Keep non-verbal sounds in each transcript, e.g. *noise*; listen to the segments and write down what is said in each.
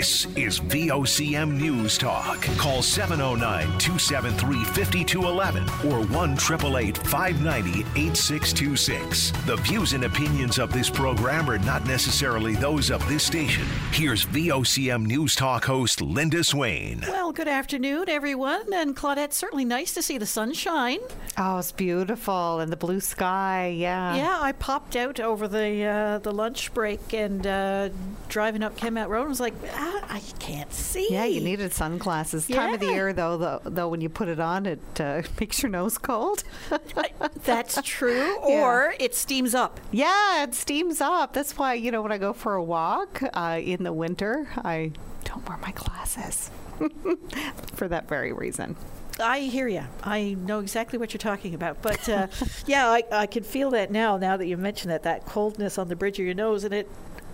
This is VOCM News Talk. Call 709 273 5211 or 1 590 8626. The views and opinions of this program are not necessarily those of this station. Here's VOCM News Talk host Linda Swain. Well, good afternoon, everyone. And Claudette, certainly nice to see the sunshine. Oh, it's beautiful and the blue sky. Yeah. Yeah, I popped out over the uh, the lunch break and uh, driving up Kenmount Road. I was like, ah, I can't see. Yeah, you needed sunglasses. Time of the year, though, though, though when you put it on, it uh, *laughs* makes your nose cold. That's *laughs* true. Yeah. Or it steams up. yeah, it steams up. That's why, you know, when I go for a walk uh, in the winter, I don't wear my glasses *laughs* for that very reason. I hear you. I know exactly what you're talking about. But uh, yeah, I, I can feel that now. Now that you mentioned that, that coldness on the bridge of your nose, and it,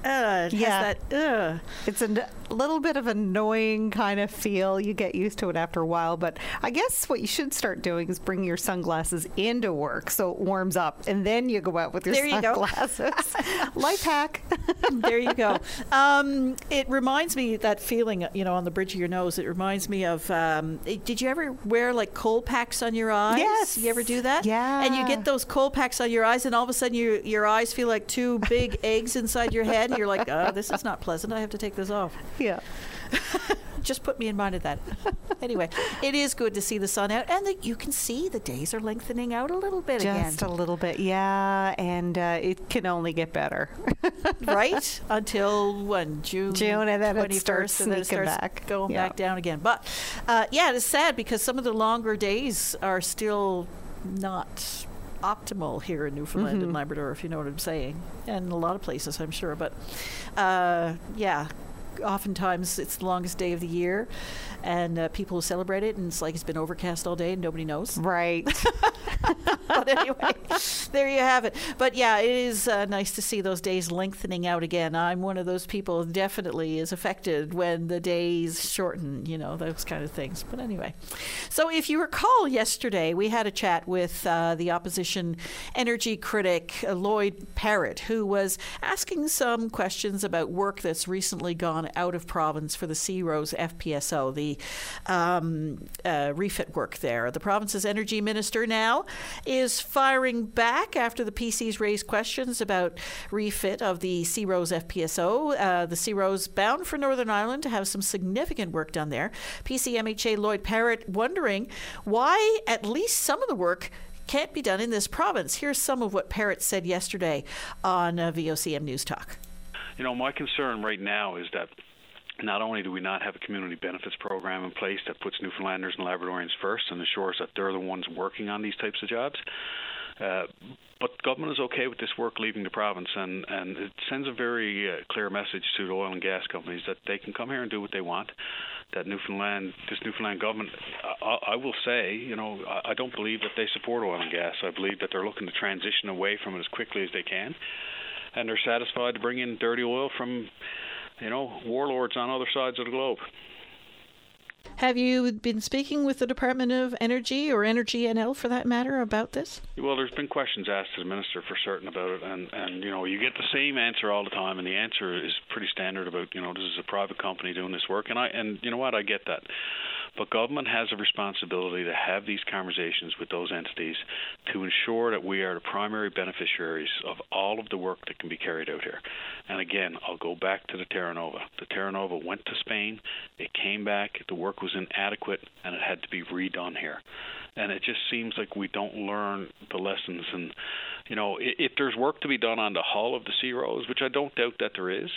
uh, Yeah. that. Uh. It's a n- little bit of annoying kind of feel. You get used to it after a while, but I guess what you should start doing is bring your sunglasses into work so it warms up, and then you go out with your There you go. *laughs* Life hack. there you go. *laughs* Um, it reminds me that feeling, you know, on the bridge of your nose. It reminds me of. Um, eh, did you ever wear like cold packs on your eyes? Yes. You ever do that? Yeah. And you get those cold packs on your eyes, and all of a sudden your your eyes feel like two big *laughs* eggs inside your head, you're like, oh, this is not pleasant. I have to take this off. yeah. *laughs* Just put me in mind of that. *laughs* anyway, it is good to see the sun out, and that you can see the days are lengthening out a little bit Just again. a little bit, yeah, and uh, it can only get better. *laughs* right until when June June, and then it 21st, starts and then it starts back. going Yeah. back down again. But uh, yeah, it is sad because some of the longer days are still not optimal here in Newfoundland Mm-hmm. and Labrador, if you know what I'm saying, and a lot of places, I'm sure. But uh, yeah. Oftentimes, it's the longest day of the year, and uh, people celebrate it, and it's like it's been overcast all day, and nobody knows right. *laughs* but anyway, there you have it. But yeah, it is uh, nice to see those days lengthening out again. I'm one of those people who definitely is affected when the days shorten, you know, those kind of things. But anyway, so if you recall yesterday, we had a chat with uh, the opposition energy critic uh, Lloyd Parrott, who was asking some questions about work that's recently gone out of province for the Sea Rose FPSO, the um, uh, refit work there. The province's energy minister now is firing back after the PC's raised questions about refit of the Sea Rose FPSO. Uh, the Sea Rose bound for Northern Ireland to have some significant work done there. PC MHA Lloyd Parrott wondering why at least some of the work can't be done in this province. Here's some of what Parrott said yesterday on uh, VOCM News Talk. You know, my concern right now is that not only do we not have a community benefits program in place that puts Newfoundlanders and Labradorians first and ensures that they're the ones working on these types of jobs, uh, but government is okay with this work leaving the province, and, and it sends a very uh, clear message to the oil and gas companies that they can come here and do what they want. That Newfoundland, this Newfoundland government, I, I will say, you know, I, I don't believe that they support oil and gas. I believe that they're looking to transition away from it as quickly as they can, and they're satisfied to bring in dirty oil from, you know, warlords on other sides of the globe. Have you been speaking with the Department of Energy or Energy NL for that matter about this? Well, there's been questions asked to the minister for certain about it, and and you know you get the same answer all the time, and the answer is pretty standard about you know this is a private company doing this work, and I and you know what I get that, but government has a responsibility to have these conversations with those entities to ensure that we are the primary beneficiaries of all of the work that can be carried out here. And again, I'll go back to the Terra Nova. The Terra Nova went to Spain, it came back, the work was inadequate, and it had to be redone here. And it just seems like we don't learn the lessons. And, you know, if there's work to be done on the hull of the Sea Rose, which I don't doubt that there is,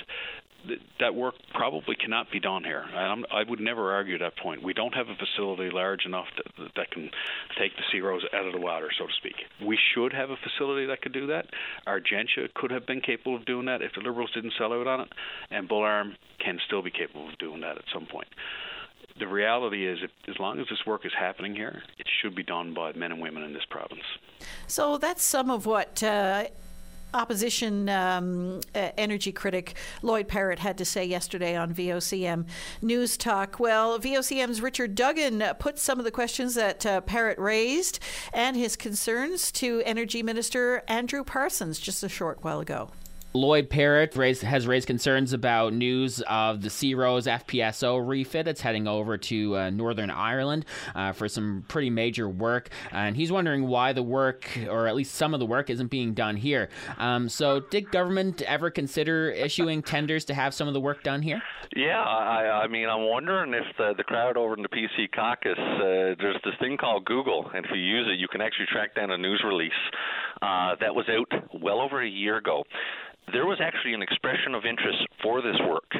th- that work probably cannot be done here. And I would never argue that point. We don't have a facility large enough that, that can take the Sea out of the water, so to speak. We should have a facility that could do that. Argentia could have been capable of doing that if the Liberals didn't sell out on it, and Bull Arm can still be capable of doing that at some point. The reality is, if, as long as this work is happening here, it should be done by men and women in this province. So that's some of what uh, opposition um, uh, energy critic Lloyd Parrott had to say yesterday on VOCM News Talk. Well, VOCM's Richard Duggan put some of the questions that uh, Parrott raised and his concerns to Energy Minister Andrew Parsons just a short while ago. Lloyd Parrott raised, has raised concerns about news of the Sea Rose FPSO refit. It's heading over to uh, Northern Ireland uh, for some pretty major work, and he's wondering why the work, or at least some of the work, isn't being done here. Um, so, did government ever consider issuing tenders to have some of the work done here? Yeah, I, I mean, I'm wondering if the, the crowd over in the PC caucus, uh, there's this thing called Google, and if you use it, you can actually track down a news release uh, that was out well over a year ago there was actually an expression of interest for this work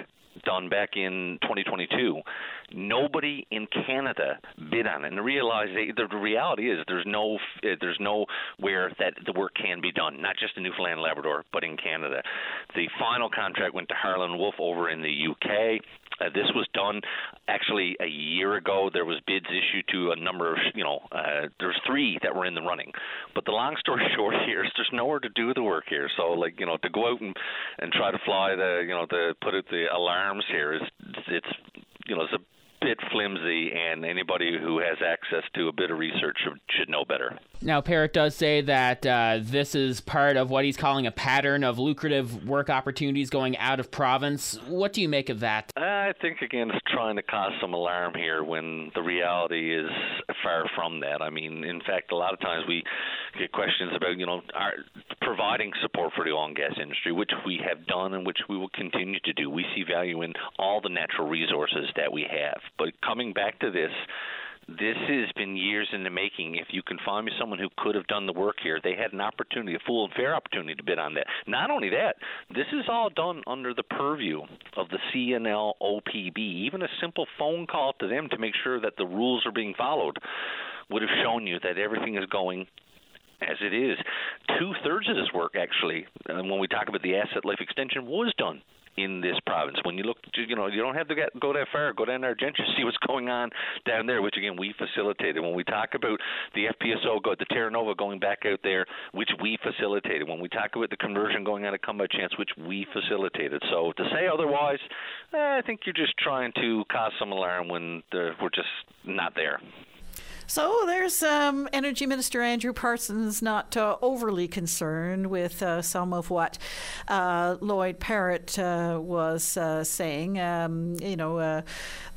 done back in 2022. Nobody in Canada bid on it. And realize the, the reality is there's no eh, there's no where that the work can be done, not just in Newfoundland and Labrador, but in Canada. The final contract went to Harland Wolff over in the UK. Uh, this was done actually a year ago. There was bids issued to a number of, you know, uh, there's three that were in the running. But the long story *laughs* short here is there's nowhere to do the work here. So like, you know, to go out and and try to fly the, you know, to put out the alarms here is it's, you know, it's a bit flimsy, and anybody who has access to a bit of research should, should know better. Now, Parrott does say that uh, this is part of what he's calling a pattern of lucrative work opportunities going out of province. What do you make of that? I think, again, it's trying to cause some alarm here when the reality is far from that. I mean, in fact, a lot of times we get questions about, you know, our, providing support for the oil and gas industry, which we have done and which we will continue to do. We see value in all the natural resources that we have. But coming back to this, this has been years in the making. If you can find me someone who could have done the work here, they had an opportunity, a full and fair opportunity to bid on that. Not only that, this is all done under the purview of the C-NLOPB. Even a simple phone call to them to make sure that the rules are being followed would have shown you that everything is going as it is. Two thirds of this work, actually, uh, when we talk about the asset life extension, was done in this province. When you look, you know, you don't have to get, go that far. Go down to Argentia, see what's going on down there, which again we facilitated. When we talk about the FPSO, go the Terra Nova going back out there, which we facilitated. When we talk about the conversion going out of Come by Chance, which we facilitated. So to say otherwise, eh, I think you're just trying to cause some alarm when we're just not there. So there's um, Energy Minister Andrew Parsons not uh, overly concerned with uh, some of what uh, Lloyd Parrott uh, was uh, saying. Um, you know,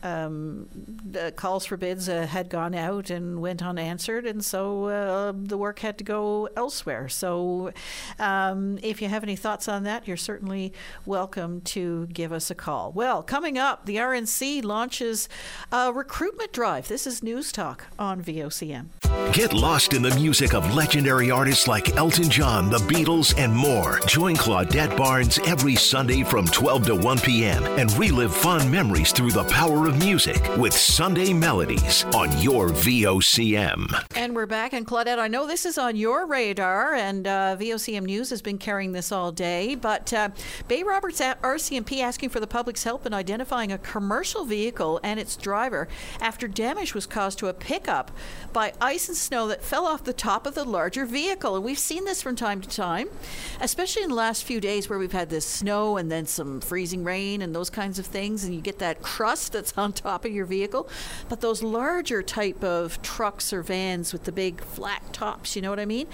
um, the calls for bids had gone out and went unanswered, and so the work had to go elsewhere. So um, if you have any thoughts on that, you're certainly welcome to give us a call. Well, coming up, the RNC launches a recruitment drive. This is News Talk on VOCM. Get lost in the music of legendary artists like Elton John, the Beatles, and more. Join Claudette Barnes every Sunday from 12 to 1 p.m. and relive fond memories through the power of music with Sunday Melodies on your VOCM. And we're back. And Claudette, I know this is on your radar, and uh, VOCM News has been carrying this all day. But uh, Bay Roberts at RCMP asking for the public's help in identifying a commercial vehicle and its driver after damage was caused to a pickup by ice and snow that fell off the top of the larger vehicle. And we've seen this from time to time, especially in the last few days where we've had this snow and then some freezing rain and those kinds of things, and you get that crust that's on top of your vehicle. But those larger type of trucks or vans with the big flat tops, you know what I mean?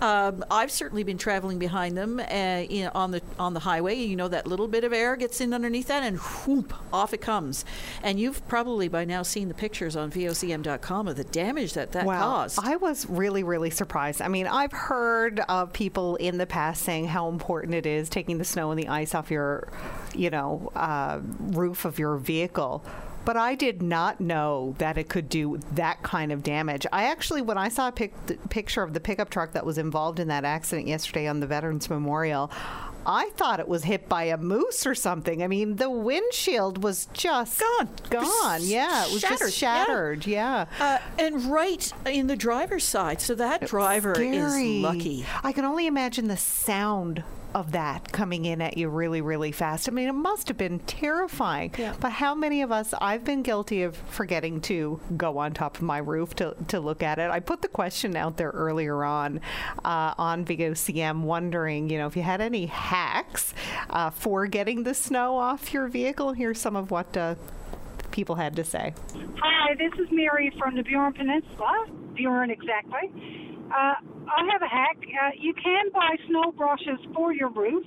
Um, I've certainly been traveling behind them uh, you know, on the on the highway. You know that little bit of air gets in underneath that, and whoop, off it comes. And you've probably by now seen the pictures on VOCM.com of the damage that that wow. caused. I was really really surprised. I mean, I've heard of people in the past saying how important it is taking the snow and the ice off your, you know, uh, roof of your vehicle but I did not know that it could do that kind of damage. I actually, when I saw a pic- picture of the pickup truck that was involved in that accident yesterday on the Veterans Memorial, I thought it was hit by a moose or something. I mean, the windshield was just gone. Gone. Yeah, it was shattered. just shattered. Yeah. yeah. Uh, and right in the driver's side. So that driver is lucky. I can only imagine the sound of that coming in at you really, really fast. I mean, it must have been terrifying. Yeah. But how many of us, I've been guilty of forgetting to go on top of my roof to, to look at it. I put the question out there earlier on uh, on VOCM, wondering, you know, if you had any hacks uh, for getting the snow off your vehicle. Here's some of what uh, people had to say. Hi, this is Mary from the Burin Peninsula. Burin, exactly. Uh, I have a hack. Uh, you can buy snow brushes for your roof,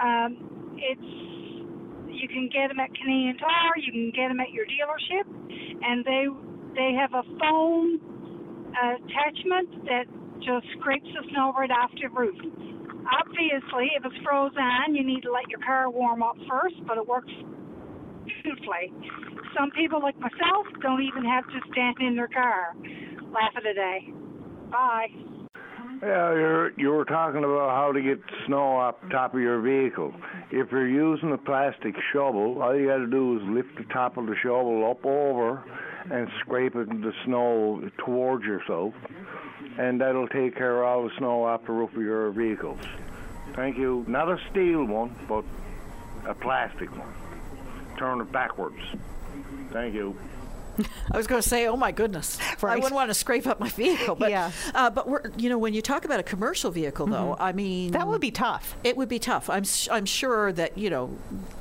Um, it's you can get them at Canadian Tire, you can get them at your dealership, and they they have a foam uh, attachment that just scrapes the snow right off your roof. Obviously, if it's frozen, you need to let your car warm up first, but it works beautifully. Some people, like myself, don't even have to stand in their car. Laugh at a day. Bye. Yeah, you're, you were talking about how to get snow off top of your vehicle. If you're using a plastic shovel, all you got to do is lift the top of the shovel up over and scrape it, the snow towards yourself, and that'll take care of all the snow off the roof of your vehicles. Thank you. Not a steel one, but a plastic one. Turn it backwards. Thank you. *laughs* I was going to say, oh my goodness, *laughs* I wouldn't want to scrape up my vehicle. But, Yeah. uh, but we're, you know, when you talk about a commercial vehicle, though, I mean, That would be tough. It would be tough. I'm s- I'm sure that you know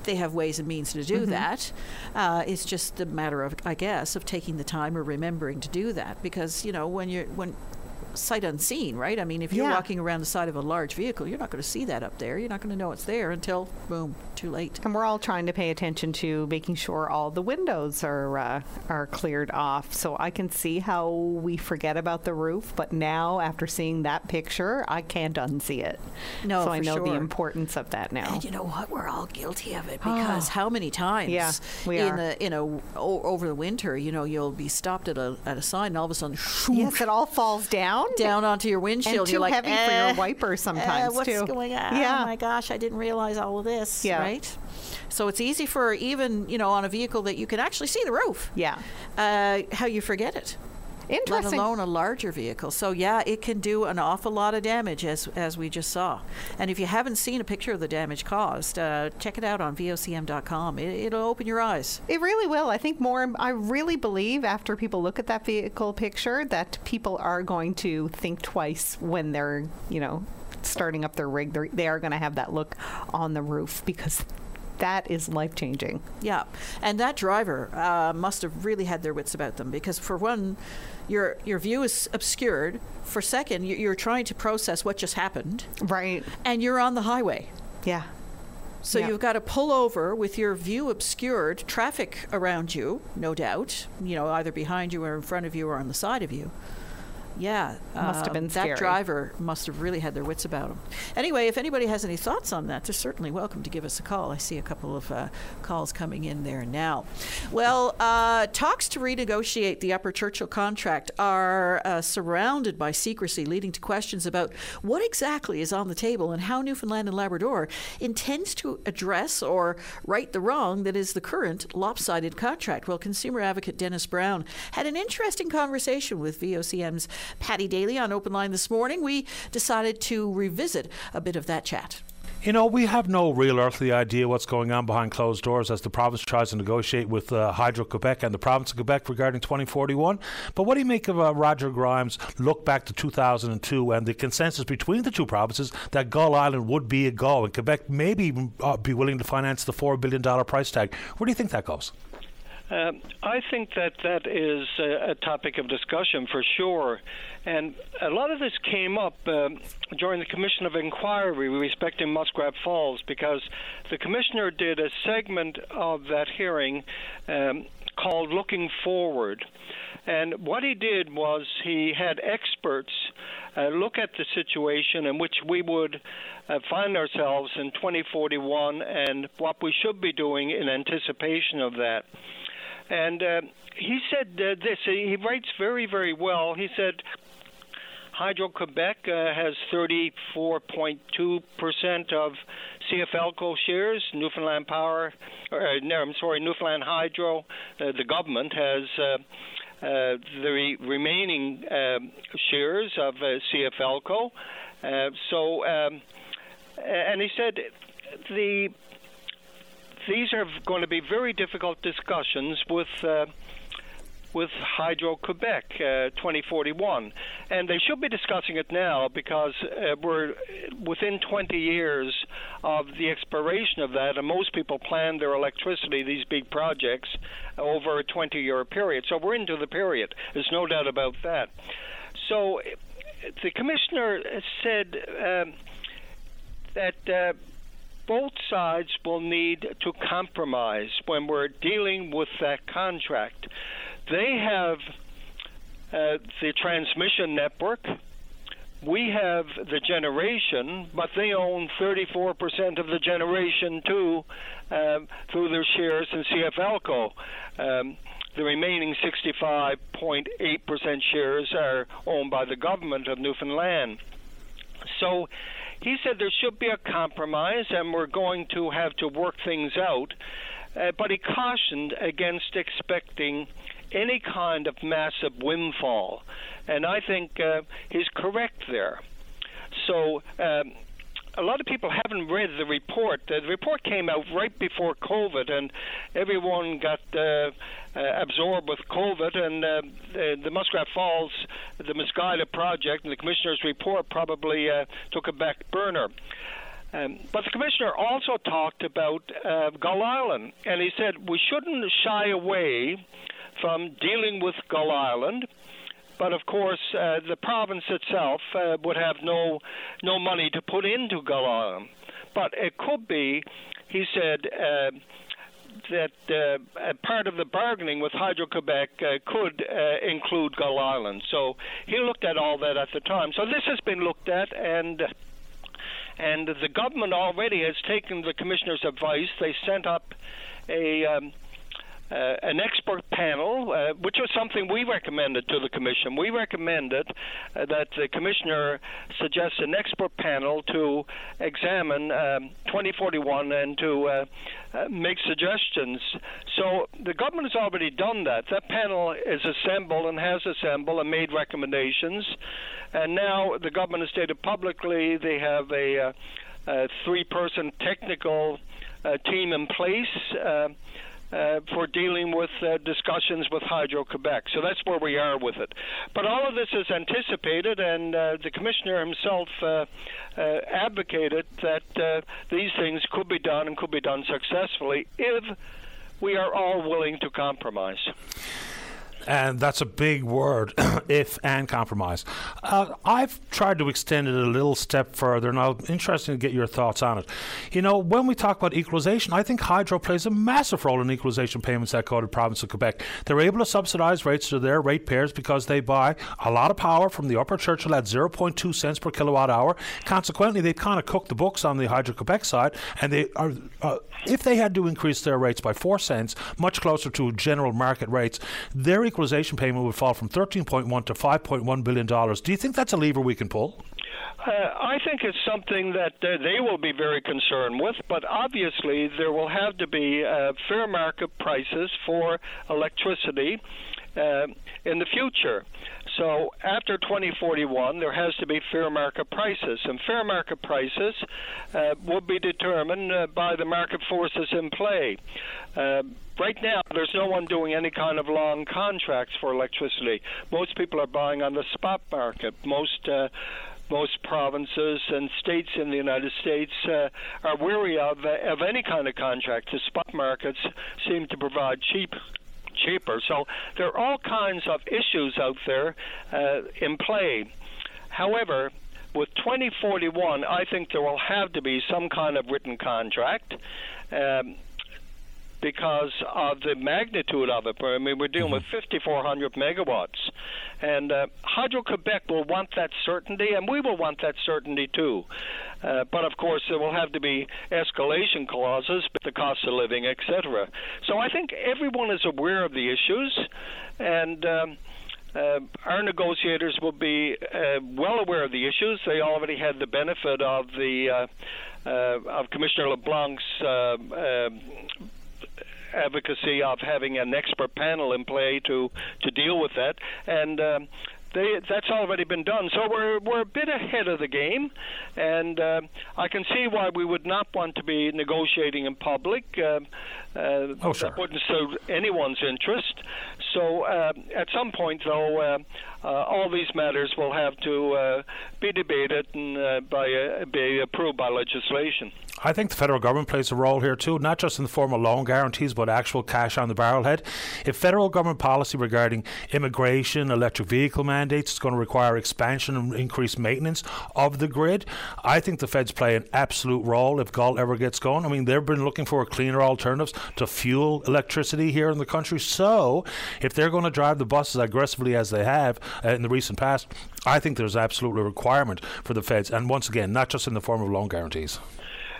they have ways and means to do that. Uh, it's just a matter of, I guess, of taking the time or remembering to do that because you know when you're when sight unseen, right? I mean, if you're Yeah. walking around the side of a large vehicle, you're not going to see that up there. You're not going to know it's there until boom, too late. And we're all trying to pay attention to making sure all the windows are uh, are cleared off. So I can see how we forget about the roof, but now after seeing that picture, I can't unsee it. No, so I know the importance of that now. And you know what? We're all guilty of it because how many times Yeah, we in are. the you know o- over the winter, you know, you'll be stopped at a at a sign, and all of a sudden, yes, it all falls down. Down onto your windshield. and too You're like, heavy for "Eh, your wipers sometimes uh, what's too. going on? Yeah. Oh my gosh, I didn't realize all of this. Yeah. Right. So it's easy for even you know on a vehicle that you can actually see the roof. Yeah. Uh, how you forget it. Let alone a larger vehicle. So yeah, it can do an awful lot of damage, as as we just saw. And if you haven't seen a picture of the damage caused, uh, check it out on vocm.com. It, it'll open your eyes. It really will. I think more. I really believe after people look at that vehicle picture that people are going to think twice when they're, you know, starting up their rig. They're, they are going to have that look on the roof because that is life changing. Yeah, and that driver uh, must have really had their wits about them because, for one, your your view is obscured. For a second, you- you're trying to process what just happened, Right. and you're on the highway. Yeah. So Yeah. you've got to pull over with your view obscured, traffic around you, no doubt. You know, either behind you or in front of you or on the side of you. Yeah, Must have uh, been that driver must have really had their wits about them. Anyway, if anybody has any thoughts on that, they're certainly welcome to give us a call. I see a couple of uh, calls coming in there now. Well, uh, talks to renegotiate the Upper Churchill contract are uh, surrounded by secrecy, leading to questions about what exactly is on the table and how Newfoundland and Labrador intends to address or right the wrong that is the current lopsided contract. Well, consumer advocate Dennis Brown had an interesting conversation with VOCM's Paddy Daly on Open Line this morning. We decided to revisit a bit of that chat. You know, we have no real earthly idea what's going on behind closed doors as the province tries to negotiate with uh, Hydro Quebec and the province of Quebec regarding 2041. But what do you make of uh, Roger Grimes' look back to 2002 and the consensus between the two provinces that Gull Island would be a go and Quebec maybe uh, be willing to finance the $4 billion price tag? Where do you think that goes? Um, I think that that is a, a topic of discussion for sure, and a lot of this came up um, during the Commission of Inquiry respecting Muskrat Falls because the commissioner did a segment of that hearing um, called "Looking Forward." And what he did was he had experts uh, look at the situation in which we would uh, find ourselves in 2041 and what we should be doing in anticipation of that. And uh, he said uh, this. He writes very, very well. He said Hydro Quebec uh, has 34.2 percent of CFLCO shares. Newfoundland Power, or, uh, no, I'm sorry, Newfoundland Hydro, uh, the government has. Uh, uh, the re- remaining um, shares of uh, CFLCO. Uh, so, um, and he said the these are going to be very difficult discussions with uh, with Hydro Quebec uh, 2041, and they should be discussing it now because uh, we're within 20 years of the expiration of that, and most people plan their electricity, these big projects, over a 20-year period. So we're into the period. There's no doubt about that. So the commissioner said um, that. Uh, both sides will need to compromise when we're dealing with that contract. They have uh, the transmission network. We have the generation, but they own 34% of the generation too uh, through their shares in CFLCO. Um, the remaining 65.8% shares are owned by the government of Newfoundland. So he said there should be a compromise and we're going to have to work things out. Uh, but he cautioned against expecting any kind of massive windfall. And I think uh, he's correct there. So, um, a lot of people haven't read the report. The report came out right before COVID, and everyone got uh, absorbed with COVID. And uh, the, the Muskrat Falls, the Muskrat project, and the commissioner's report probably uh, took a back burner. Um, but the commissioner also talked about uh, Gull Island, and he said we shouldn't shy away from dealing with Gull Island but of course, uh, the province itself uh, would have no no money to put into Gull Island. But it could be, he said. Uh, that uh, part of the bargaining with Hydro Quebec uh, could uh, include Gull Island. So he looked at all that at the time. So this has been looked at, and and the government already has taken the commissioner's advice. They sent up a um, uh, an expert panel, uh, which was something we recommended to the commission. We recommended uh, that the commissioner suggest an expert panel to examine um, 2041 and to uh, uh, make suggestions. So the government has already done that. That panel is assembled and has assembled and made recommendations. And now the government has stated publicly they have a, uh, a three-person technical team in place uh, for dealing with uh, discussions with Hydro Quebec. So that's where we are with it. But all of this is anticipated, and uh, the commissioner himself uh, uh, advocated that these things could be done and could be done successfully if we are all willing to compromise and that's a big word, *clears throat* if and compromise. Uh, I've tried to extend it a little step further, and I'm interested to get your thoughts on it. You know, when we talk about equalisation, I think hydro plays a massive role in equalisation payments that go to the province of Quebec. They're able to subsidise rates to their ratepayers because they buy a lot of power from the Upper Churchill at 0.2 cents per kilowatt hour. Consequently, they've kind of cooked the books on the Hydro Quebec side, and they are, uh, if they had to increase their rates by 4 cents, much closer to general market rates, their equalization payment would fall from 13.1 to 5.1 billion dollars. Do you think that's a lever we can pull? Uh, I think it's something that uh, they will be very concerned with, but obviously there will have to be uh, fair market prices for electricity uh, in the future. So after 2041, there has to be fair market prices, and fair market prices uh, will be determined uh, by the market forces in play. Uh, right now, there's no one doing any kind of long contracts for electricity. Most people are buying on the spot market. Most uh, most provinces and states in the United States uh, are weary of uh, of any kind of contract. The spot markets seem to provide cheap cheaper. So there are all kinds of issues out there uh, in play. However, with 2041, I think there will have to be some kind of written contract. Um, because of the magnitude of it. I mean, we're dealing with mm-hmm. 5,400 megawatts. And uh, Hydro Quebec will want that certainty, and we will want that certainty too. Uh, but of course, there will have to be escalation clauses, the cost of living, etc. So I think everyone is aware of the issues, and. Um, uh, our negotiators will be uh, well aware of the issues. They already had the benefit of the uh, uh of Commissioner LeBlanc's uh, um, advocacy of having an expert panel in play to to deal with that, and. Um, they, that's already been done. So we're we're a bit ahead of the game, and uh, I can see why we would not want to be negotiating in public. Uh, uh, oh, sure. that wouldn't suit anyone's interest. So uh, at some point, though, uh, uh, all these matters will have to uh, be debated and uh, by be approved by legislation. I think the federal government plays a role here too, not just in the form of loan guarantees, but actual cash on the barrelhead. If federal government policy regarding immigration, electric vehicle mandates is going to require expansion and increased maintenance of the grid, I think the feds play an absolute role if Gull ever gets going. I mean, they've been looking for cleaner alternatives to fuel electricity here in the country. So, if they're going to drive the buses aggressively as they have uh, in the recent past, I think there's absolutely a requirement for the feds, and once again, not just in the form of loan guarantees.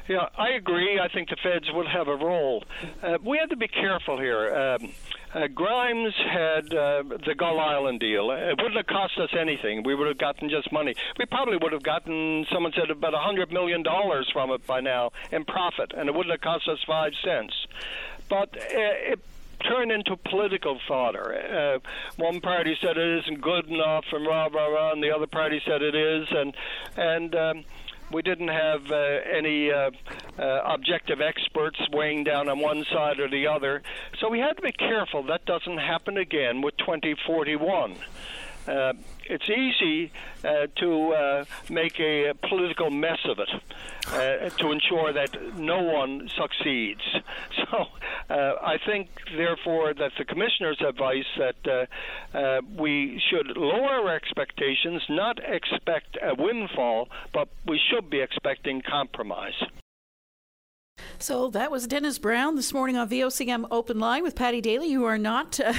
Yeah, I agree. I think the feds would have a role. Uh, we have to be careful here. Um, uh, Grimes had uh, the Gull Island deal. It wouldn't have cost us anything. We would have gotten just money. We probably would have gotten, someone said, about a $100 million from it by now in profit, and it wouldn't have cost us five cents. But uh, it turned into political fodder. Uh, one party said it isn't good enough, and rah rah rah, and the other party said it is, and and um, we didn't have uh, any uh, uh, objective experts weighing down on one side or the other. So we had to be careful that doesn't happen again with 2041. Uh, it's easy uh, to uh, make a political mess of it uh, to ensure that no one succeeds. *laughs* So uh, I think, therefore, that the commissioner's advice that uh, we should lower our expectations, not expect a windfall, but we should be expecting compromise. So that was Dennis Brown this morning on VOCM Open Line with Paddy Daly. You are not uh,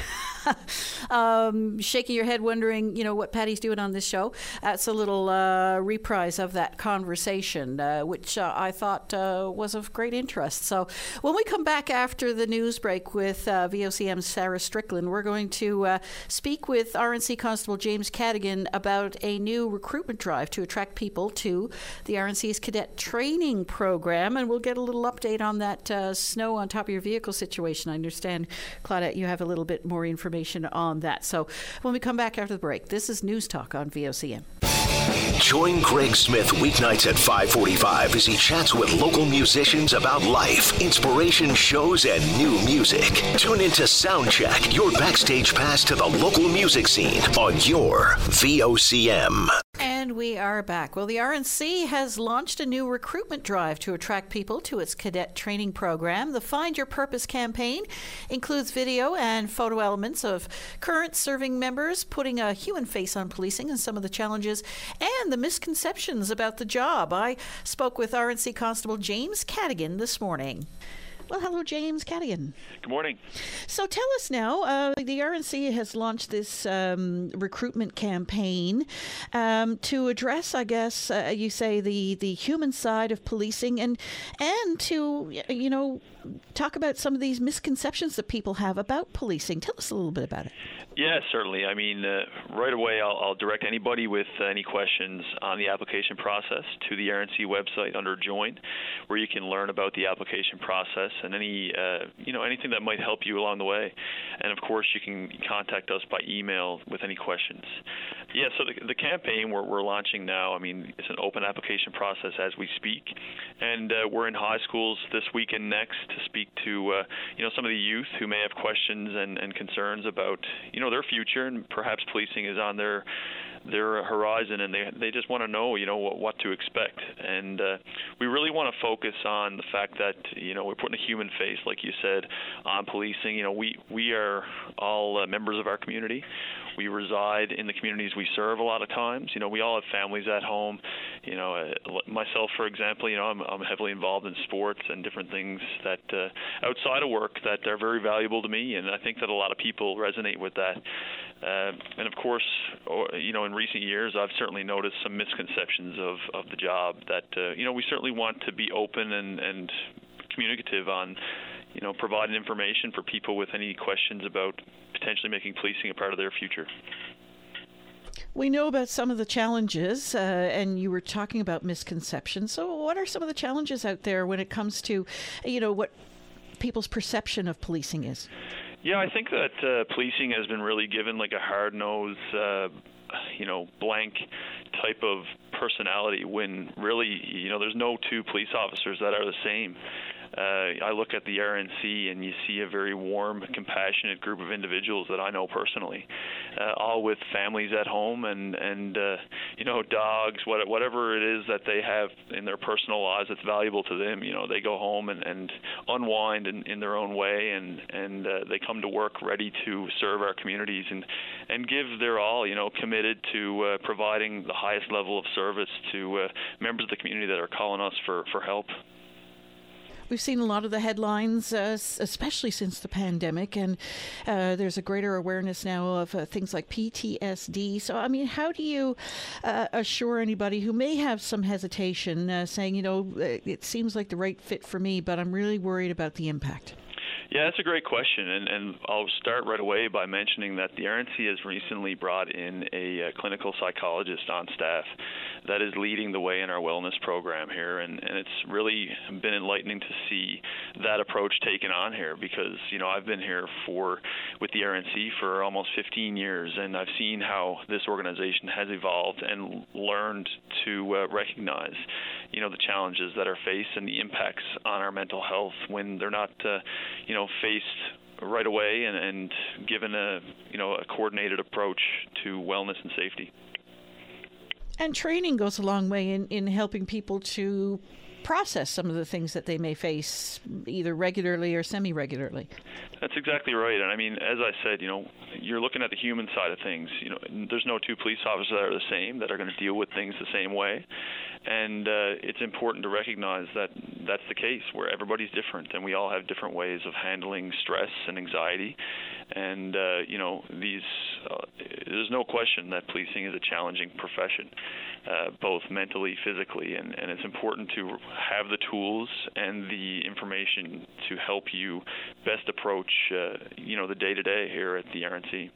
*laughs* um, shaking your head wondering, you know, what Paddy's doing on this show. That's a little uh, reprise of that conversation, uh, which uh, I thought uh, was of great interest. So when we come back after the news break with uh, VOCM's Sarah Strickland, we're going to speak with RNC Constable James Cadigan about a new recruitment drive to attract people to the RNC's cadet training program, and we'll get a little update on that uh, snow on top of your vehicle situation. I understand, Claudette, you have a little bit more information on that. So when we come back after the break, this is News Talk on VOCM. Join Greg Smith weeknights at 545 as he chats with local musicians about life, inspiration shows, and new music. Tune into Soundcheck, your backstage pass to the local music scene on your VOCM. And we are back. Well, the RNC has launched a new recruitment drive to attract people to its cadet training program. The Find Your Purpose campaign includes video and photo elements of current serving members putting a human face on policing and some of the challenges and the misconceptions about the job. I spoke with RNC Constable James Cadigan this morning. Well, hello, James Cadigan. Good morning. So tell us now, uh, the RNC has launched this um, recruitment campaign um, to address, I guess, uh, you say the the human side of policing, and and to you know talk about some of these misconceptions that people have about policing. Tell us a little bit about it. Yeah, certainly. I mean, uh, right away, I'll, I'll, direct anybody with uh, any questions on the application process to the RNC website under Join, where you can learn about the application process and any, uh, you know, anything that might help you along the way. And of course, you can contact us by email with any questions. Yeah, so the, the campaign we're, we're launching now, I mean, it's an open application process as we speak, and uh, we're in high schools this week and next to speak to, uh, you know, some of the youth who may have questions and, and concerns about, you know, their future, and perhaps policing is on their their horizon and they they just want to know you know what what to expect and uh, we really want to focus on the fact that you know we're putting a human face like you said on policing you know we we are all uh, members of our community we reside in the communities we serve a lot of times. You know, we all have families at home. You know, uh, myself, for example, you know, I'm, I'm heavily involved in sports and different things that uh, outside of work that are very valuable to me, and I think that a lot of people resonate with that. Uh, and of course, you know, in recent years, I've certainly noticed some misconceptions of, of the job that, uh, you know, we certainly want to be open and, and communicative on you know, providing information for people with any questions about potentially making policing a part of their future. We know about some of the challenges, uh, and you were talking about misconceptions. So, what are some of the challenges out there when it comes to, you know, what people's perception of policing is? Yeah, I think that uh, policing has been really given like a hard nosed, uh, you know, blank type of personality when really, you know, there's no two police officers that are the same. Uh, I look at the RNC and you see a very warm, compassionate group of individuals that I know personally, uh, all with families at home and and uh, you know dogs, what, whatever it is that they have in their personal lives that's valuable to them. You know, they go home and, and unwind in, in their own way, and and uh, they come to work ready to serve our communities and and give their all. You know, committed to uh, providing the highest level of service to uh, members of the community that are calling us for for help. We've seen a lot of the headlines, uh, especially since the pandemic, and uh, there's a greater awareness now of uh, things like PTSD. So, I mean, how do you uh, assure anybody who may have some hesitation, uh, saying, you know, it seems like the right fit for me, but I'm really worried about the impact? Yeah, that's a great question, and, and I'll start right away by mentioning that the RNC has recently brought in a, a clinical psychologist on staff that is leading the way in our wellness program here, and, and it's really been enlightening to see that approach taken on here because you know I've been here for with the RNC for almost 15 years, and I've seen how this organization has evolved and learned to uh, recognize you know the challenges that are faced and the impacts on our mental health when they're not uh, you know faced right away and, and given a you know a coordinated approach to wellness and safety. And training goes a long way in, in helping people to process some of the things that they may face either regularly or semi regularly. That's exactly right. And I mean, as I said, you know, you're looking at the human side of things. You know, there's no two police officers that are the same that are going to deal with things the same way. And uh, it's important to recognize that that's the case, where everybody's different, and we all have different ways of handling stress and anxiety. And uh, you know, these uh, there's no question that policing is a challenging profession, uh, both mentally, physically, and, and it's important to have the tools and the information to help you best approach, uh, you know, the day to day here at the RNC.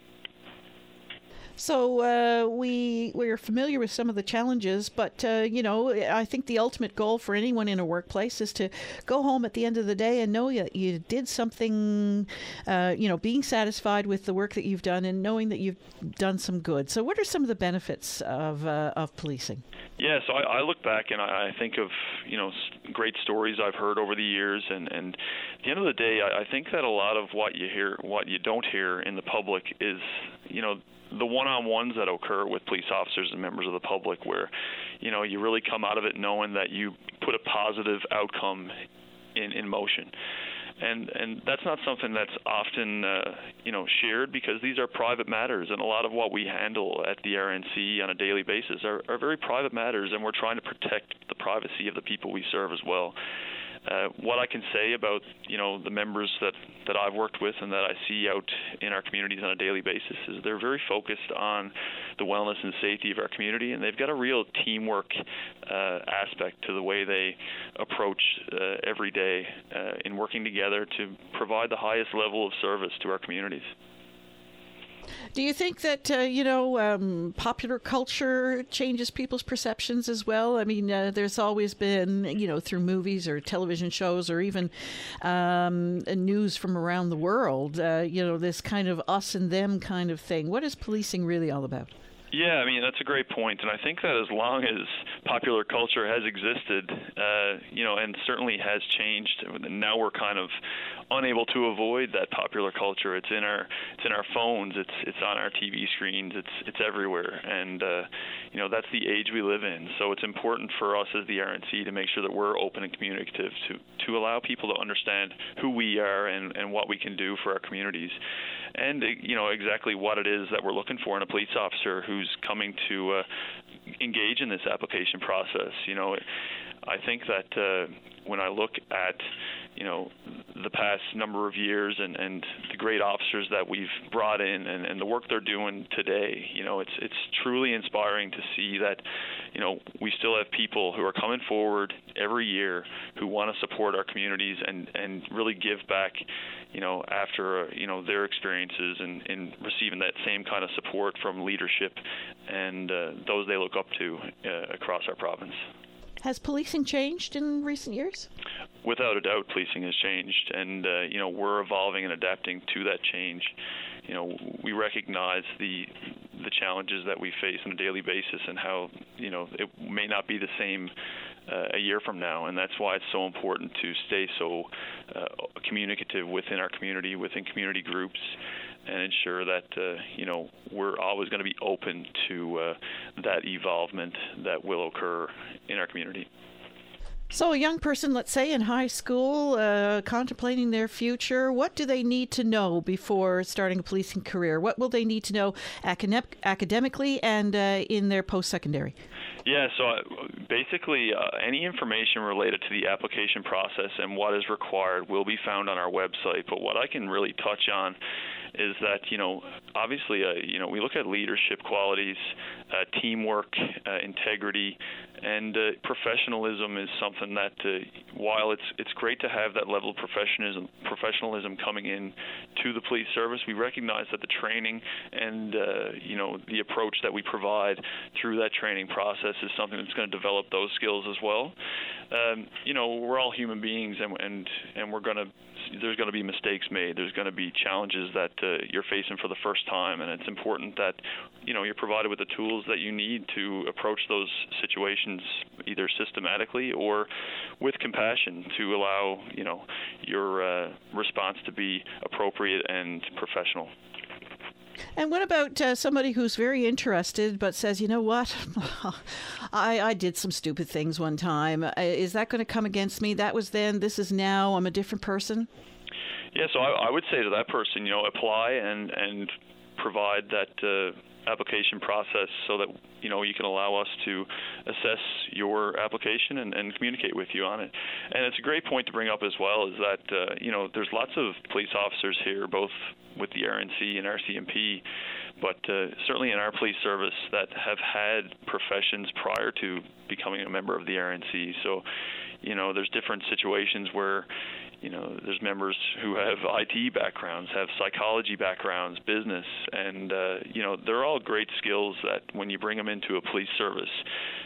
So uh, we we're familiar with some of the challenges, but uh, you know I think the ultimate goal for anyone in a workplace is to go home at the end of the day and know that you did something, uh, you know, being satisfied with the work that you've done and knowing that you've done some good. So what are some of the benefits of uh, of policing? Yeah, so I, I look back and I, I think of you know great stories I've heard over the years, and and at the end of the day, I, I think that a lot of what you hear, what you don't hear in the public, is you know the one-on-ones that occur with police officers and members of the public where you know you really come out of it knowing that you put a positive outcome in in motion. And and that's not something that's often uh, you know shared because these are private matters and a lot of what we handle at the RNC on a daily basis are, are very private matters and we're trying to protect the privacy of the people we serve as well uh, what I can say about you know the members that that I've worked with and that I see out in our communities on a daily basis is they're very focused on the wellness and safety of our community, and they've got a real teamwork uh, aspect to the way they approach uh, every day uh, in working together to provide the highest level of service to our communities. Do you think that uh, you know um, popular culture changes people's perceptions as well? I mean, uh, there's always been you know through movies or television shows or even um, news from around the world, uh, you know, this kind of us and them kind of thing. What is policing really all about? Yeah, I mean that's a great point, and I think that as long as popular culture has existed, uh, you know, and certainly has changed, now we're kind of unable to avoid that popular culture. It's in our it's in our phones, it's it's on our TV screens, it's it's everywhere, and uh, you know that's the age we live in. So it's important for us as the RNC to make sure that we're open and communicative to to allow people to understand who we are and and what we can do for our communities and uh, you know exactly what it is that we're looking for in a police officer who's coming to uh, engage in this application process. You know, I think that uh, when I look at you know the past number of years and and the great officers that we've brought in and, and the work they're doing today you know it's it's truly inspiring to see that you know we still have people who are coming forward every year who want to support our communities and and really give back you know after you know their experiences and in receiving that same kind of support from leadership and uh, those they look up to uh, across our province has policing changed in recent years? Without a doubt, policing has changed, and uh, you know we're evolving and adapting to that change. You know, we recognize the the challenges that we face on a daily basis and how you know it may not be the same uh, a year from now, and that's why it's so important to stay so uh, communicative within our community, within community groups, and ensure that uh, you know we're always going to be open to uh, that evolvement that will occur in our community. So, a young person, let's say in high school, uh, contemplating their future, what do they need to know before starting a policing career? What will they need to know academic- academically and uh, in their post secondary? Yeah, so uh, basically, uh, any information related to the application process and what is required will be found on our website. But what I can really touch on is that you know obviously uh, you know we look at leadership qualities, uh, teamwork, uh, integrity, and uh, professionalism is something that uh, while it's it's great to have that level of professionalism professionalism coming in to the police service, we recognize that the training and uh, you know the approach that we provide through that training process is something that's going to develop those skills as well. Um, you know we're all human beings and and and we're going to there's going to be mistakes made. There's going to be challenges that uh, you're facing for the first time, and it's important that you know you're provided with the tools that you need to approach those situations either systematically or with compassion to allow you know your uh, response to be appropriate and professional. And what about uh, somebody who's very interested but says, you know what, *laughs* I, I did some stupid things one time. Uh, is that going to come against me? That was then, this is now, I'm a different person? Yeah, so I, I would say to that person, you know, apply and, and provide that. Uh, application process so that you know you can allow us to assess your application and, and communicate with you on it. And it's a great point to bring up as well is that uh, you know there's lots of police officers here, both with the RNC and RCMP, but uh, certainly in our police service that have had professions prior to becoming a member of the RNC. So you know there's different situations where you know, there's members who have IT backgrounds, have psychology backgrounds, business, and uh, you know, they're all great skills that when you bring them into a police service,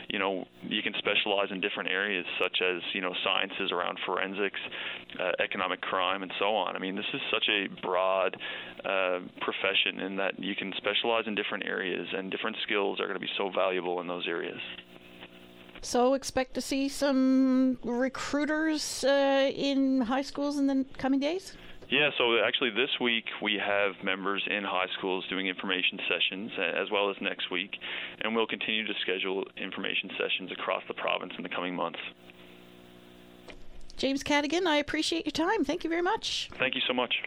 you know, you can specialize in different areas such as you know sciences around forensics, uh, economic crime, and so on. I mean, this is such a broad uh, profession in that you can specialize in different areas, and different skills are going to be so valuable in those areas. So expect to see some recruiters uh, in high schools in the coming days? Yeah, so actually this week we have members in high schools doing information sessions as well as next week, and we'll continue to schedule information sessions across the province in the coming months. James Cadigan, I appreciate your time. Thank you very much. Thank you so much.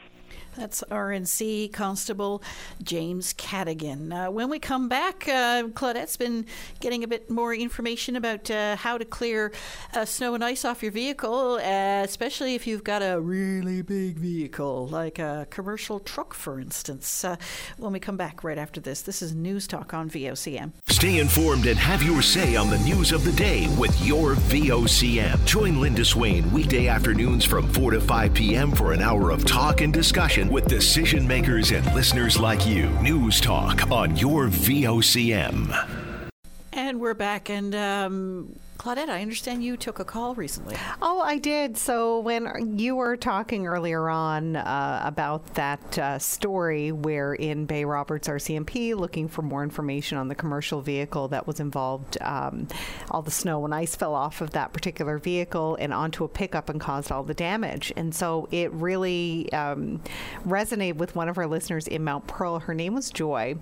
That's RNC Constable James Cadigan. Uh, when we come back, uh, Claudette's been getting a bit more information about uh, how to clear uh, snow and ice off your vehicle, uh, especially if you've got a really big vehicle, like a commercial truck, for instance. Uh, when we come back right after this, this is News Talk on VOCM. Stay informed and have your say on the news of the day with your VOCM. Join Linda Swain weekday afternoons from 4 to 5 p.m. for an hour of talk and discussion with decision makers and listeners like you. News Talk on your VOCM. And we're back, and um, Claudette, I understand you took a call recently. Oh, I did. So when you were talking earlier on uh, about that uh, story where in Bay Roberts RCMP looking for more information on the commercial vehicle that was involved, um, all the snow and ice fell off of that particular vehicle and onto a pickup and caused all the damage. And so it really um, resonated with one of our listeners in Mount Pearl. Her name was Joy,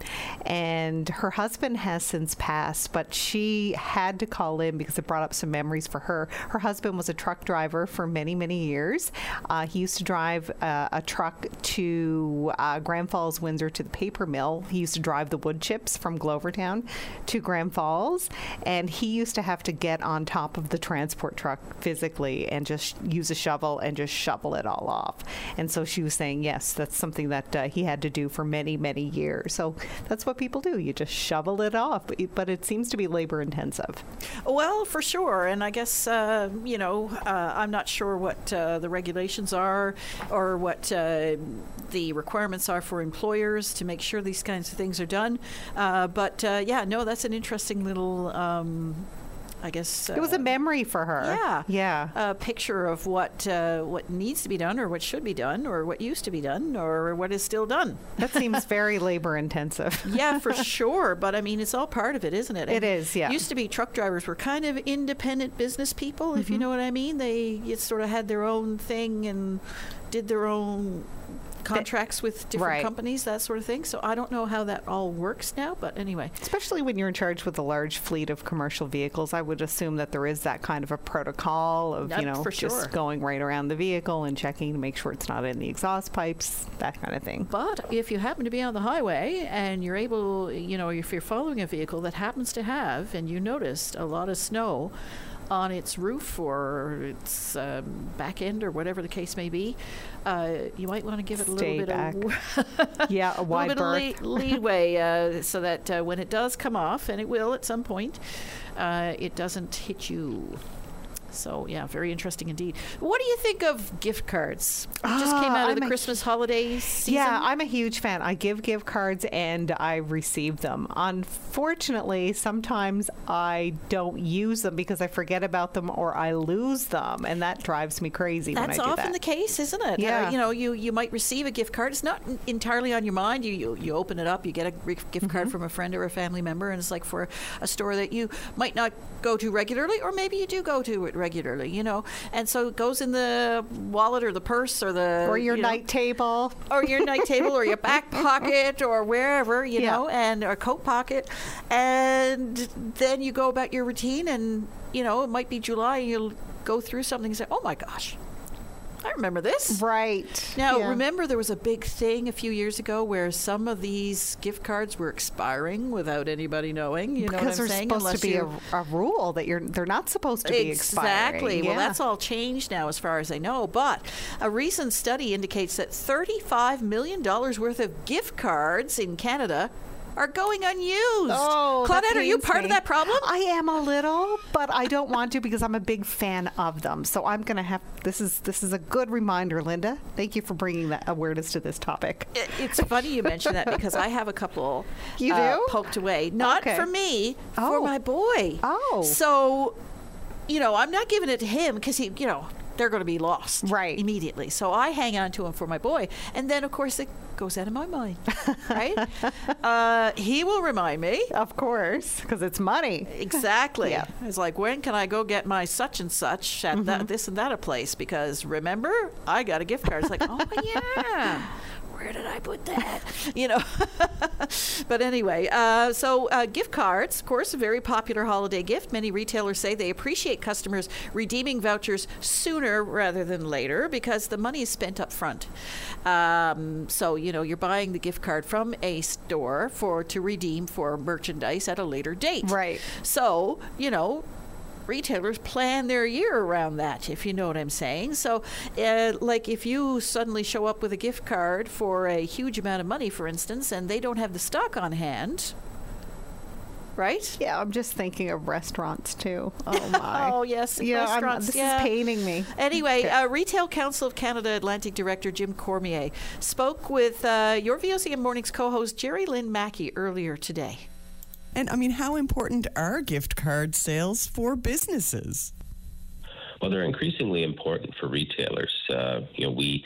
and her husband has since passed, but she had to call in because brought up some memories for her. Her husband was a truck driver for many, many years. Uh, he used to drive uh, a truck to uh, Grand Falls, Windsor to the paper mill. He used to drive the wood chips from Glovertown to Grand Falls, and he used to have to get on top of the transport truck physically and just use a shovel and just shovel it all off. And so she was saying, yes, that's something that uh, he had to do for many, many years. So that's what people do. You just shovel it off, but it seems to be labor intensive. Well, for for sure. And I guess, uh, you know, uh, I'm not sure what uh, the regulations are or what uh, the requirements are for employers to make sure these kinds of things are done. Uh, but uh, yeah, no, that's an interesting little. Um, I guess it was a memory for her. Yeah, yeah. A picture of what uh, what needs to be done, or what should be done, or what used to be done, or what is still done. That seems *laughs* very labor intensive. yeah, for *laughs* sure. But I mean, it's all part of it, isn't it? It And is, yeah. Used to be truck drivers were kind of independent business people, if you Mm-hmm. know what I mean. They sort of had their own thing and did their own contracts with different Right. companies, that sort of thing. So I don't know how that all works now, but anyway. Especially when you're in charge with a large fleet of commercial vehicles, I would assume that there is that kind of a protocol of, you know, just going right around the vehicle and checking to make sure it's not in the exhaust pipes, that kind of thing. But if you happen to be on the highway and you're able, you know, if you're following a vehicle that happens to have, and you noticed a lot of snow on its roof or its um, back end or whatever the case may be, uh, you might want to give it a Stay *laughs* *laughs* little bit back. of yeah, a a wide little berth. bit of *laughs* lead, leadway uh, so that uh, when it does come off, and it will at some point, uh, it doesn't hit you. So yeah, very interesting indeed. What do you think of gift cards? We just came Ah, out of I'm the Christmas holiday season. Yeah, I'm a huge fan. I give gift cards and I receive them. Unfortunately, sometimes I don't use them because I forget about them or I lose them, and that drives me crazy when I That's often that. the case, isn't it? Uh, Yeah. you know, you, you might receive a gift card. It's not entirely on your mind. You you, you open it up, you get a gift Mm-hmm. card from a friend or a family member, and it's like for a store that you might not go to regularly, or maybe you do go to it regularly. You know, and so it goes in the wallet or the purse or the or your you know, night table. or your night table or your *laughs* back pocket or wherever you Yeah. know and or coat pocket and then you go about your routine and you know it might be july and you'll go through something and say oh my gosh i remember this Right. now Yeah. remember there was a big thing a few years ago where some of these gift cards were expiring without anybody knowing you know because what i'm there's saying supposed to Unless be a, a rule that you're they're not supposed to be expiring. Exactly. Well, that's all changed now, as far as I know. But a recent study indicates that $35 million worth of gift cards in Canada are going unused. Oh, Claudette, are you part of that problem? I am a little, but I don't want to because I'm a big fan of them. So I'm gonna have this is this is a good reminder, Linda. Thank you for bringing that awareness to this topic. It- It's funny you mention that because I have a couple *laughs* You uh, do? poked away. Not Okay. for me, for Oh. my boy. Oh. So, you know, I'm not giving it to him because he, you know, they're going to be lost Right. immediately. So I hang on to him for my boy, and then of course it goes out of my mind, *laughs* right? uh, he will remind me. Of course, because it's money. Exactly. Yeah. It's like, when can I go get my such and such at Mm-hmm. that, this and that a place? Because remember, I got a gift card. It's like, oh, yeah. Where did I put that? *laughs* You know. *laughs* but anyway, uh, so uh, gift cards, of course, a very popular holiday gift. Many retailers say they appreciate customers redeeming vouchers sooner rather than later because the money is spent up front. Um, so you know, you're buying the gift card from a store for to redeem for merchandise at a later date. Right. So, you know, retailers plan their year around that, if you know what I'm saying. So, uh, like if you suddenly show up with a gift card for a huge amount of money, for instance, and they don't have the stock on hand, right? Yeah, I'm just thinking of restaurants too. *laughs* Oh my. Oh, yes, Yeah, I'm- restaurants, this yeah. is paining me. Anyway, uh, Retail Council of Canada Atlantic Director Jim Cormier spoke with uh, your VOCM Mornings co-host Jerry Lynn Mackey earlier today. And I mean, how important are gift card sales for businesses? Well, they're increasingly important for retailers. Uh, you know, we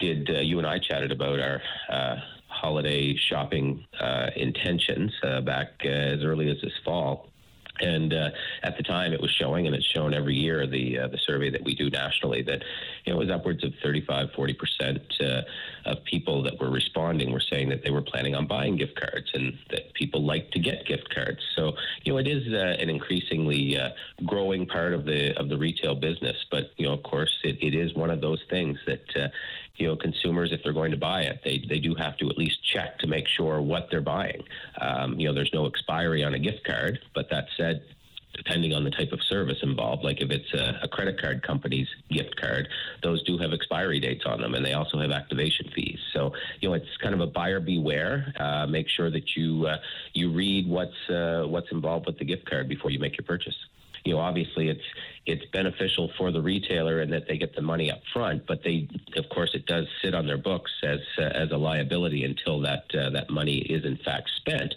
did, uh, you and I chatted about our uh, holiday shopping uh, intentions uh, back uh, as early as this fall. And uh, at the time, it was showing, and it's shown every year, the uh, the survey that we do nationally, that you know, it was upwards of 35, 40 percent uh, of people that were responding were saying that they were planning on buying gift cards, and that people like to get gift cards. So you know, it is uh, an increasingly uh, growing part of the of the retail business. But you know, of course, it, it is one of those things that uh, you know consumers, if they're going to buy it, they they do have to at least check to make sure what they're buying. Um, you know, there's no expiry on a gift card, but that said depending on the type of service involved. Like if it's a, a credit card company's gift card, those do have expiry dates on them, and they also have activation fees. So you know, it's kind of a buyer beware. Uh, make sure that you uh, you read what's uh, what's involved with the gift card before you make your purchase. You know, obviously, it's it's beneficial for the retailer in that they get the money up front, but they, of course, it does sit on their books as uh, as a liability until that uh, that money is in fact spent.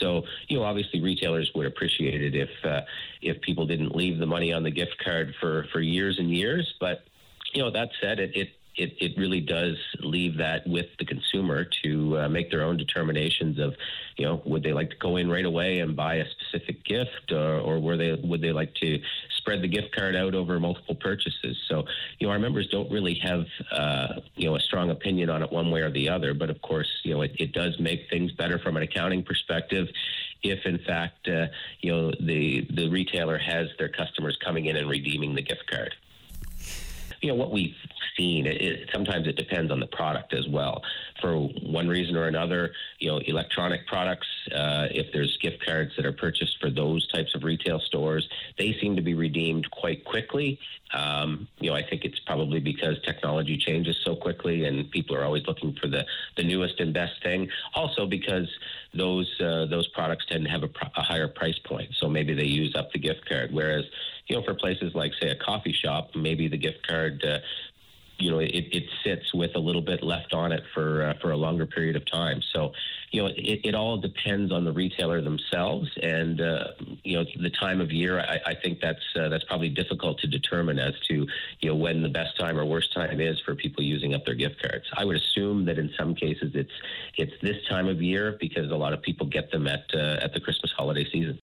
So, you know, obviously retailers would appreciate it if uh, if people didn't leave the money on the gift card for for years and years. But you know, that said, it it it, it really does leave that with the consumer to uh, make their own determinations of, you know, would they like to go in right away and buy a specific gift, or, or were they would they like to spread the gift card out over multiple purchases? So, you know, our members don't really have, uh, you know, a strong opinion on it one way or the other. But of course, you know, it, it does make things better from an accounting perspective if in fact uh, you know the the retailer has their customers coming in and redeeming the gift card you know what we've seen it, it, sometimes it depends on the product as well. For one reason or another you know electronic products uh, if there's gift cards that are purchased for those types of retail stores they seem to be redeemed quite quickly. Um, you know i think it's probably because technology changes so quickly and people are always looking for the the newest and best thing. Also because those uh, those products tend to have a, a higher price point so maybe they use up the gift card. Whereas you know, for places like, say, a coffee shop, maybe the gift card, uh, you know, it, it sits with a little bit left on it for uh, for a longer period of time. So, you know, it, it all depends on the retailer themselves, and uh, you know, the time of year. I, I think that's uh, that's probably difficult to determine as to you know when the best time or worst time is for people using up their gift cards. I would assume that in some cases it's it's this time of year because a lot of people get them at uh, at the Christmas holiday season.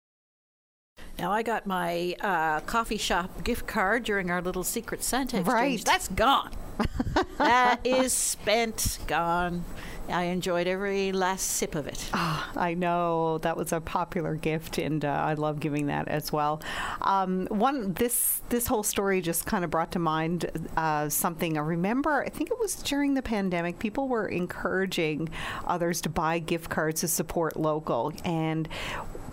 Now I got my uh, coffee shop gift card during our little secret Santa exchange. Right. That's gone. *laughs* that is spent, gone. I enjoyed every last sip of it. Oh, I know that was a popular gift, and uh, I love giving that as well. Um, one this this whole story just kind of brought to mind uh, something. I remember, I think it was during the pandemic, people were encouraging others to buy gift cards to support local, and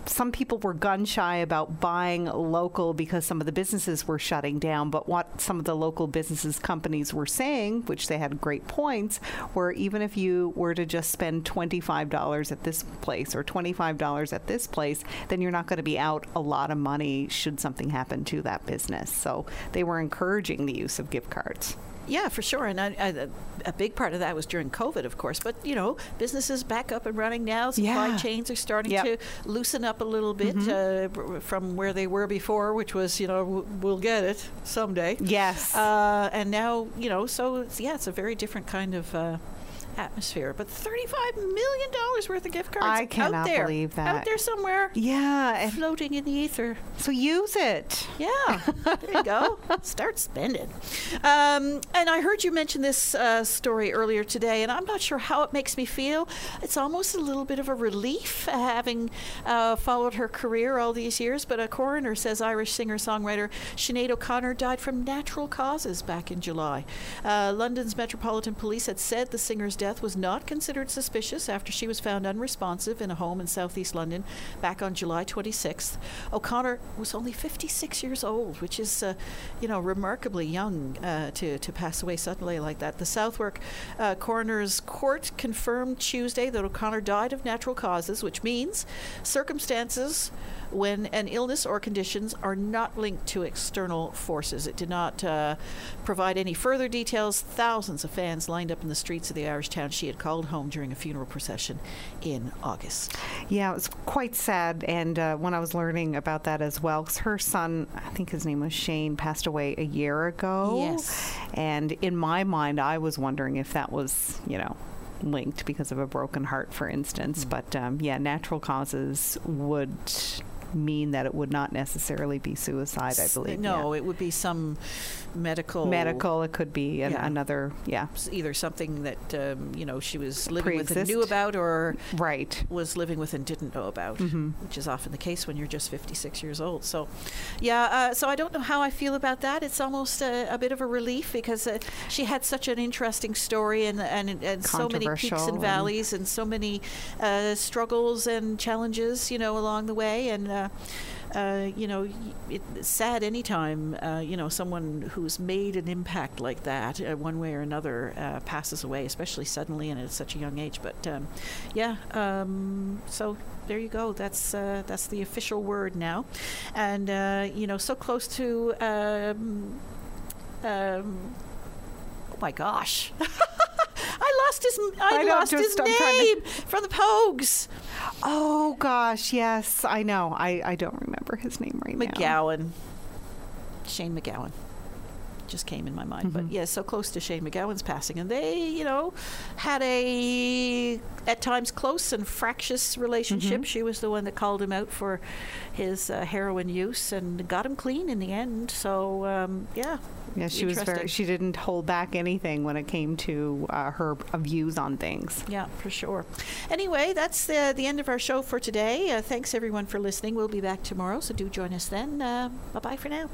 some people were gun shy about buying local because some of the businesses were shutting down. But what some of the local businesses companies were saying, which they had great points, were even if you were to just spend $25 at this place or $25 at this place, then you're not going to be out a lot of money should something happen to that business. So they were encouraging the use of gift cards. Yeah, for sure. And I, I, a big part of that was during COVID, of course. But, you know, businesses back up and running now. Supply Yeah. chains are starting Yep. to loosen up a little bit uh, from where they were before, which was, you know, w- we'll get it someday. Yes. Uh, and now, you know, so it's, yeah, it's a very different kind of. Uh, Atmosphere, but thirty-five million dollars worth of gift cards I out there, believe that. out there somewhere, Yeah. floating in the ether. So use it. Yeah, there you go. *laughs* Start spending. Um, and I heard you mention this uh, story earlier today, and I'm not sure how it makes me feel. It's almost a little bit of a relief uh, having uh, followed her career all these years. But a coroner says Irish singer songwriter Sinead O'Connor died from natural causes back in July. Uh, London's Metropolitan Police had said the singer's death was not considered suspicious after she was found unresponsive in a home in southeast London back on July 26th. O'Connor was only 56 years old, which is, uh, you know, remarkably young uh, to, to pass away suddenly like that. The Southwark uh, Coroner's Court confirmed Tuesday that O'Connor died of natural causes, which means circumstances when an illness or conditions are not linked to external forces. It did not uh, provide any further details. Thousands of fans lined up in the streets of the Irish town she had called home during a funeral procession in August. Yeah, it was quite sad. And uh, when I was learning about that as well, 'cause her son, I think his name was Shane, passed away a year ago. Yes. And in my mind, I was wondering if that was, you know, linked because of a broken heart, for instance. But um, yeah, natural causes would mean that it would not necessarily be suicide, I believe. No, yeah. it would be some medical. medical. It could be an, Yeah. another. Yeah, Either something that um, you know she was living with and Pre-exist. knew about, or right. was living with and didn't know about, Mhm. which is often the case when you're just 56 years old. So, yeah. Uh, so I don't know how I feel about that. It's almost a, a bit of a relief because uh, she had such an interesting story and and, and so many peaks and and- valleys and so many uh, struggles and challenges, you know, along the way. And uh, uh, you know, it's sad anytime uh, you know someone who's made an impact like that, uh, one way or another, uh, passes away, especially suddenly and at such a young age. But um, yeah, um, so there you go. That's uh, that's the official word now, and you know, so close to. Um, um, oh my gosh. *laughs* I lost his. I, I lost his I'm to- name from the Pogues. Oh gosh, yes, I know. I, I don't remember his name right now. MacGowan. Shane MacGowan. Just came in my mind, but Mm-hmm. yeah, so close to Shane MacGowan's passing, and they, you know, had a at times close and fractious relationship. Mm-hmm. She was the one that called him out for his uh, heroin use and got him clean in the end. So um, yeah, Yeah, she was very. She didn't hold back anything when it came to uh, her views on things. Yeah, for sure. Anyway, that's the, the end of our show for today. Uh, thanks everyone for listening. We'll be back tomorrow, so do join us then. Uh, bye bye for now.